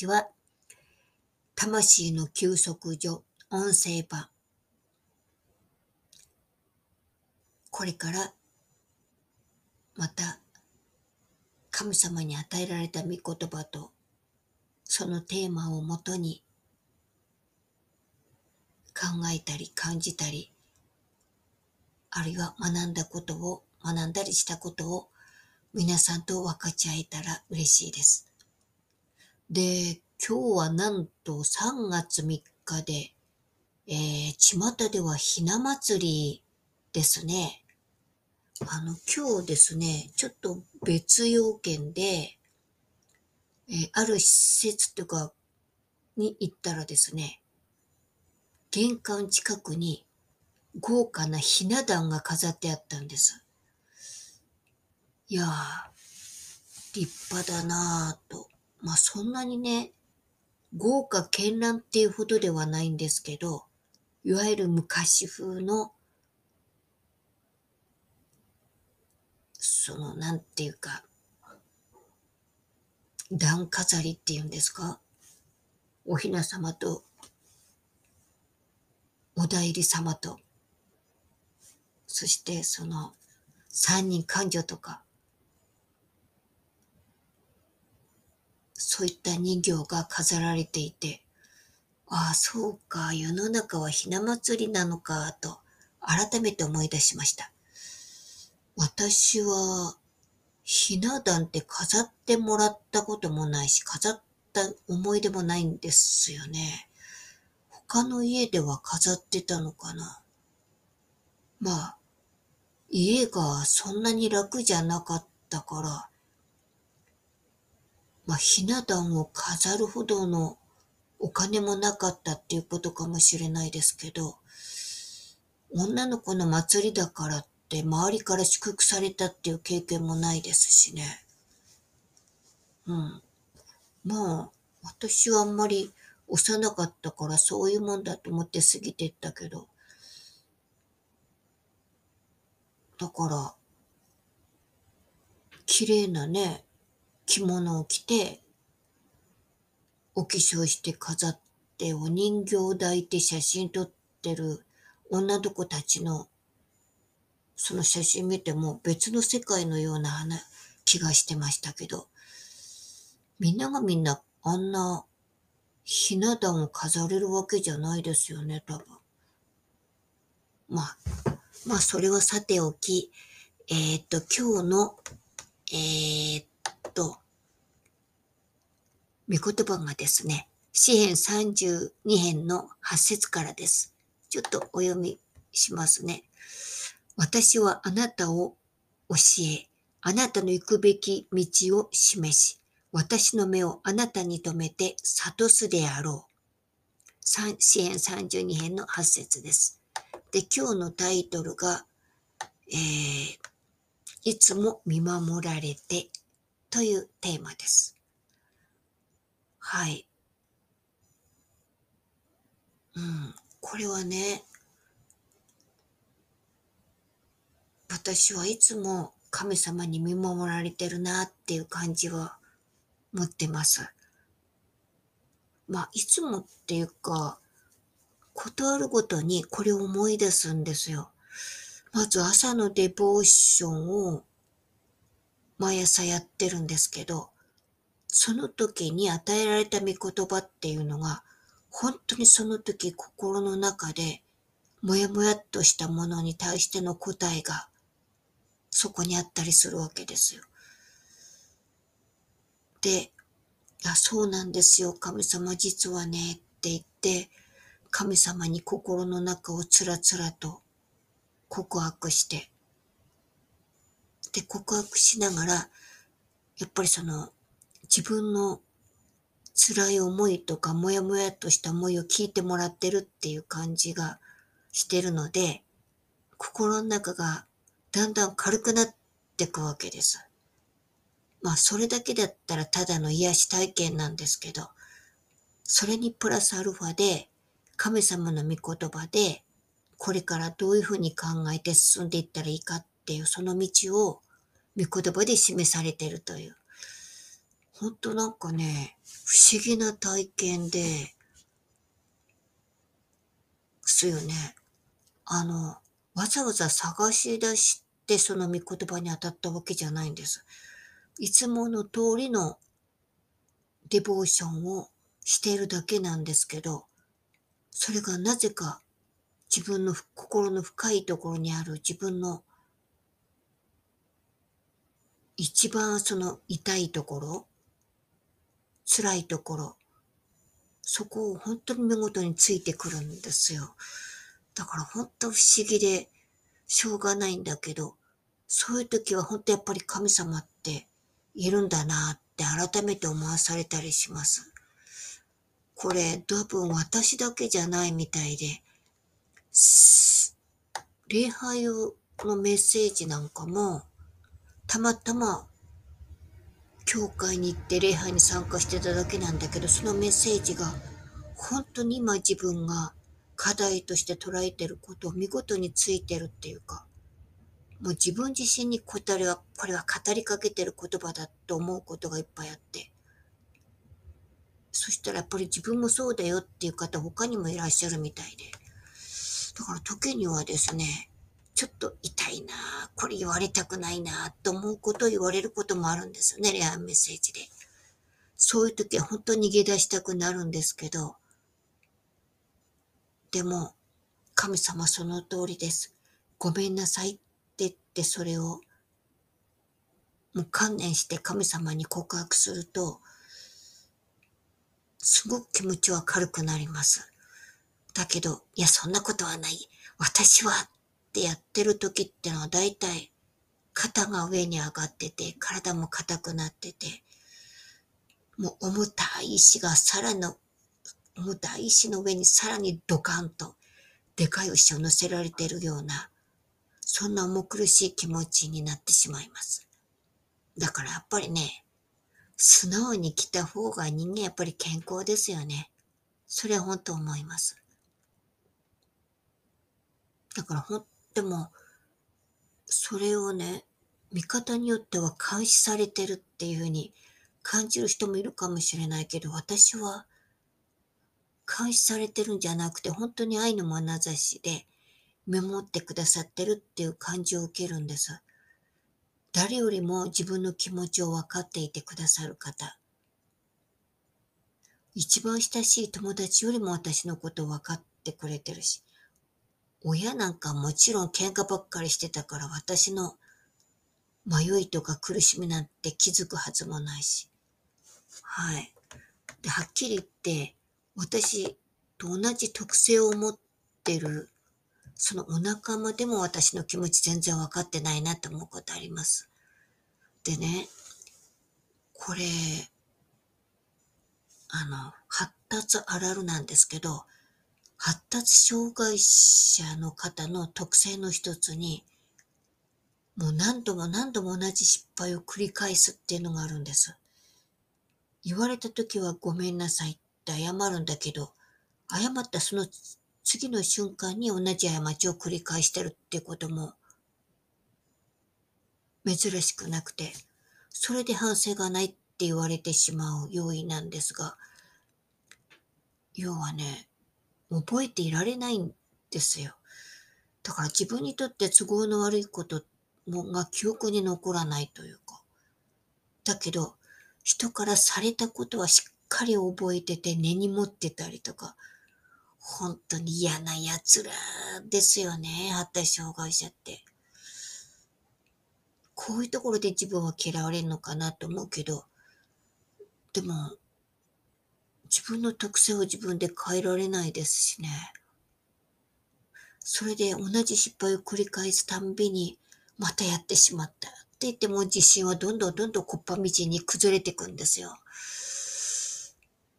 ちは。魂の休息所音声版。これからまた神様に与えられた御言葉とそのテーマをもとに考えたり感じたりあるいは学んだことを学んだりしたことを皆さんと分かち合えたら嬉しいです。で、今日はなんと3月3日で、えー、巷ではひな祭りですね。あの、今日ですね、ちょっと別要件で、えー、ある施設とかに行ったらですね、玄関近くに豪華なひな壇が飾ってあったんです。いやー、立派だなぁと。まあそんなにね、豪華絢爛っていうほどではないんですけど、いわゆる昔風の、その、なんていうか、段飾りっていうんですかおひな様と、お代理様と、そしてその、三人勘定とか、そういった人形が飾られていて、ああ、そうか、世の中はひな祭りなのか、と改めて思い出しました。私は、ひな壇って飾ってもらったこともないし、飾った思い出もないんですよね。他の家では飾ってたのかな。まあ、家がそんなに楽じゃなかったから、まあ、ひな壇を飾るほどのお金もなかったっていうことかもしれないですけど、女の子の祭りだからって周りから祝福されたっていう経験もないですしね。うん。まあ、私はあんまり幼かったからそういうもんだと思って過ぎてったけど、だから、綺麗なね、着物を着て、お化粧して飾って、お人形を抱いて写真撮ってる女の子たちの、その写真見ても別の世界のような話気がしてましたけど、みんながみんなあんなひな壇を飾れるわけじゃないですよね、多分。まあ、まあ、それはさておき、えー、っと、今日の、えー、っと、御言葉がですね、詩編32編の8節からです。ちょっとお読みしますね。私はあなたを教え、あなたの行くべき道を示し、私の目をあなたに留めて悟すであろう。詩編32編の8節です。で、今日のタイトルが、えー、いつも見守られてというテーマです。はい。うん。これはね、私はいつも神様に見守られてるなっていう感じは持ってます。まあ、いつもっていうか、ことあるごとにこれを思い出すんですよ。まず朝のデボーションを毎朝やってるんですけど、その時に与えられた御言葉っていうのが、本当にその時心の中で、もやもやっとしたものに対しての答えが、そこにあったりするわけですよ。で、あ、そうなんですよ、神様実はね、って言って、神様に心の中をつらつらと告白して、で、告白しながら、やっぱりその自分の辛い思いとかもやもやとした思いを聞いてもらってるっていう感じがしてるので、心の中がだんだん軽くなっていくわけです。まあそれだけだったらただの癒し体験なんですけど、それにプラスアルファで神様の御言葉でこれからどういうふうに考えて進んでいったらいいかっていうその道を御言葉で示されてるという。ほんとなんかね、不思議な体験で、すよね。あの、わざわざ探し出してその御言葉に当たったわけじゃないんです。いつもの通りのデボーションをしているだけなんですけど、それがなぜか自分の心の深いところにある自分の一番その痛いところ、辛いところ、そこを本当に見事についてくるんですよ。だから本当不思議でしょうがないんだけど、そういう時は本当やっぱり神様っているんだなって改めて思わされたりします。これ多分私だけじゃないみたいで、礼拝のメッセージなんかも、たまたま教会に行って礼拝に参加してただけなんだけど、そのメッセージが本当に今自分が課題として捉えてることを見事についてるっていうか、もう自分自身にこれは、これは語りかけてる言葉だと思うことがいっぱいあって、そしたらやっぱり自分もそうだよっていう方他にもいらっしゃるみたいで、だから時にはですね、ちょっと痛いなこれ言われたくないなと思うことを言われることもあるんですよね、レアメッセージで。そういう時は本当に逃げ出したくなるんですけど、でも、神様その通りです。ごめんなさいって言ってそれを、もう観念して神様に告白すると、すごく気持ちは軽くなります。だけど、いや、そんなことはない。私はってやってる時ってのは大体肩が上に上がってて、体も硬くなってて、もう重たい石がさらの、重たい石の上にさらにドカンとでかい石を乗せられてるような、そんな重苦しい気持ちになってしまいます。だからやっぱりね、素直に来た方が人間やっぱり健康ですよね。それは本当思います。だからほん、でも、それをね、見方によっては監視されてるっていうふうに感じる人もいるかもしれないけど、私は監視されてるんじゃなくて、本当に愛の眼差しでメモってくださってるっていう感じを受けるんです。誰よりも自分の気持ちを分かっていてくださる方。一番親しい友達よりも私のことを分かってくれてるし、親なんかもちろん喧嘩ばっかりしてたから私の迷いとか苦しみなんて気づくはずもないし。はい。で、はっきり言って、私と同じ特性を持ってる、そのお仲間でも私の気持ち全然分かってないなって思うことあります。でね、これ、あの、発達あるあるなんですけど、発達障害者の方の特性の一つに、もう何度も何度も同じ失敗を繰り返すっていうのがあるんです。言われた時はごめんなさいって謝るんだけど、謝ったその次の瞬間に同じ過ちを繰り返してるってことも珍しくなくて、それで反省がないって言われてしまう要因なんですが、要はね、覚えていられないんですよ。だから自分にとって都合の悪いことが記憶に残らないというか。だけど、人からされたことはしっかり覚えてて根に持ってたりとか、本当に嫌な奴らですよね、発達障害者って。こういうところで自分は嫌われるのかなと思うけど、でも、自分の特性を自分で変えられないですしね。それで同じ失敗を繰り返すたんびに、またやってしまったって言っても自信はどんどんどんどんこっぱみじに崩れていくんですよ。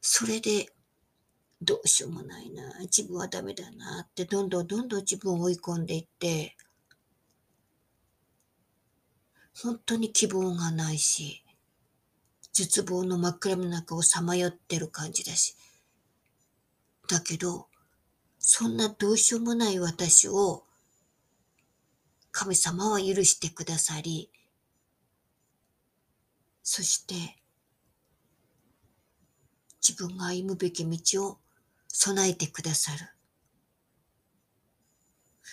それで、どうしようもないな、自分はダメだなってどんどんどんどん自分を追い込んでいって、本当に希望がないし、絶望の真っ暗の中をさまよってる感じだし。だけど、そんなどうしようもない私を神様は許してくださり、そして自分が歩むべき道を備えてくださる。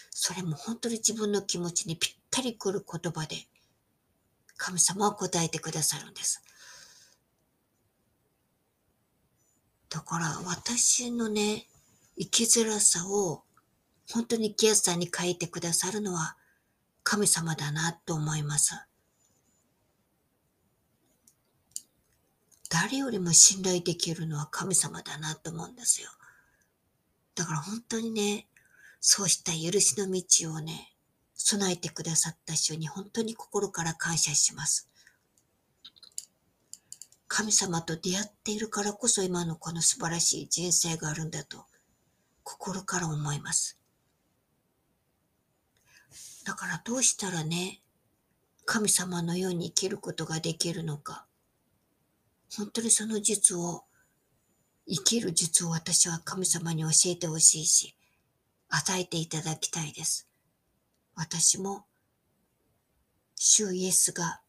それも本当に自分の気持ちにぴったりくる言葉で、神様は答えてくださるんです。だから私のね、生きづらさを本当に生きやすさに変えてくださるのは神様だなと思います。誰よりも信頼できるのは神様だなと思うんですよ。だから本当にね、そうした許しの道をね、備えてくださった人に本当に心から感謝します。神様と出会っているからこそ今のこの素晴らしい人生があるんだと心から思います。だからどうしたらね、神様のように生きることができるのか。本当にその術を、生きる術を私は神様に教えてほしいし、与えていただきたいです。私も、主イエスが、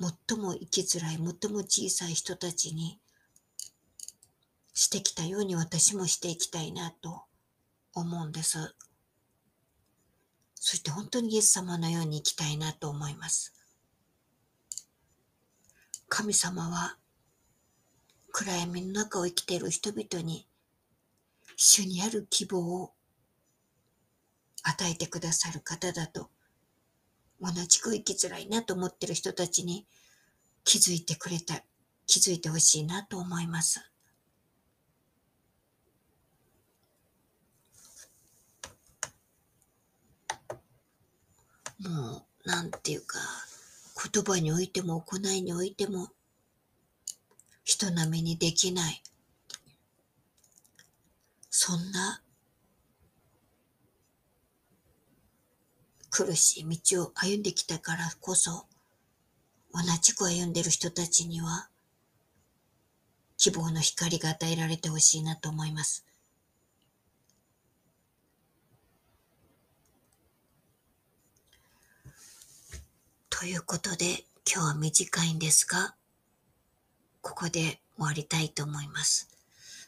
最も生きづらい、最も小さい人たちに、してきたように私もしていきたいなと思うんです。そして本当にイエス様のように生きたいなと思います。神様は暗闇の中を生きている人々に主にある希望を与えてくださる方だと同じく生きづらいなと思ってる人たちに気づいてくれた、気づいてほしいなと思います。もう、なんていうか、言葉においても行いにおいても人並みにできないそんな苦しい道を歩んできたからこそ同じく歩んでる人たちには希望の光が与えられてほしいなと思います。ということで、今日は短いんですが、ここで終わりたいと思います。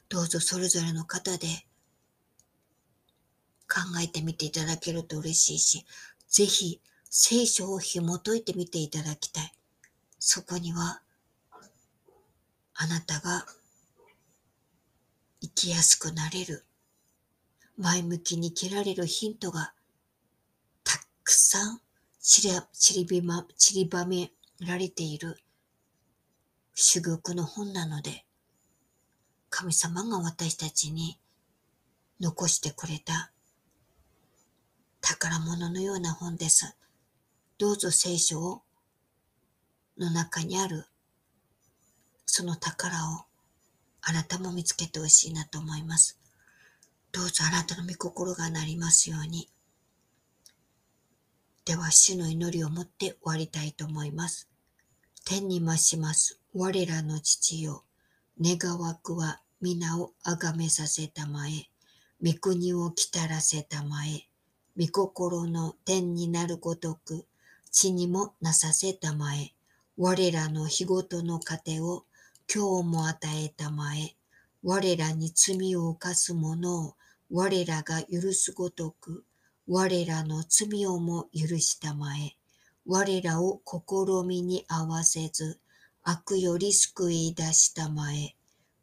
どうぞそれぞれの方で考えてみていただけると嬉しいし、ぜひ聖書を紐解いてみていただきたい。そこには、あなたが生きやすくなれる、前向きに生きられるヒントがたくさん散り散りびま、散りばめられている珠玉の本なので、神様が私たちに残してくれた宝物のような本です。どうぞ聖書をの中にあるその宝をあなたも見つけてほしいなと思います。どうぞあなたの御心がなりますように。では主の祈りをもって終わりたいと思います。天に増します。我らの父よ。願わくは皆をあがめさせたまえ。御国を来たらせたまえ。御心の天になるごとく、地にもなさせたまえ。我らの日ごとの糧を今日も与えたまえ。我らに罪を犯す者を我らが許すごとく、我らの罪をも許したまえ。我らを試みに合わせず、悪より救い出したまえ。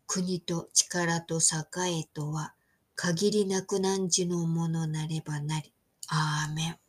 国と力と栄えとは、限りなく汝のものなればなり。アーメン。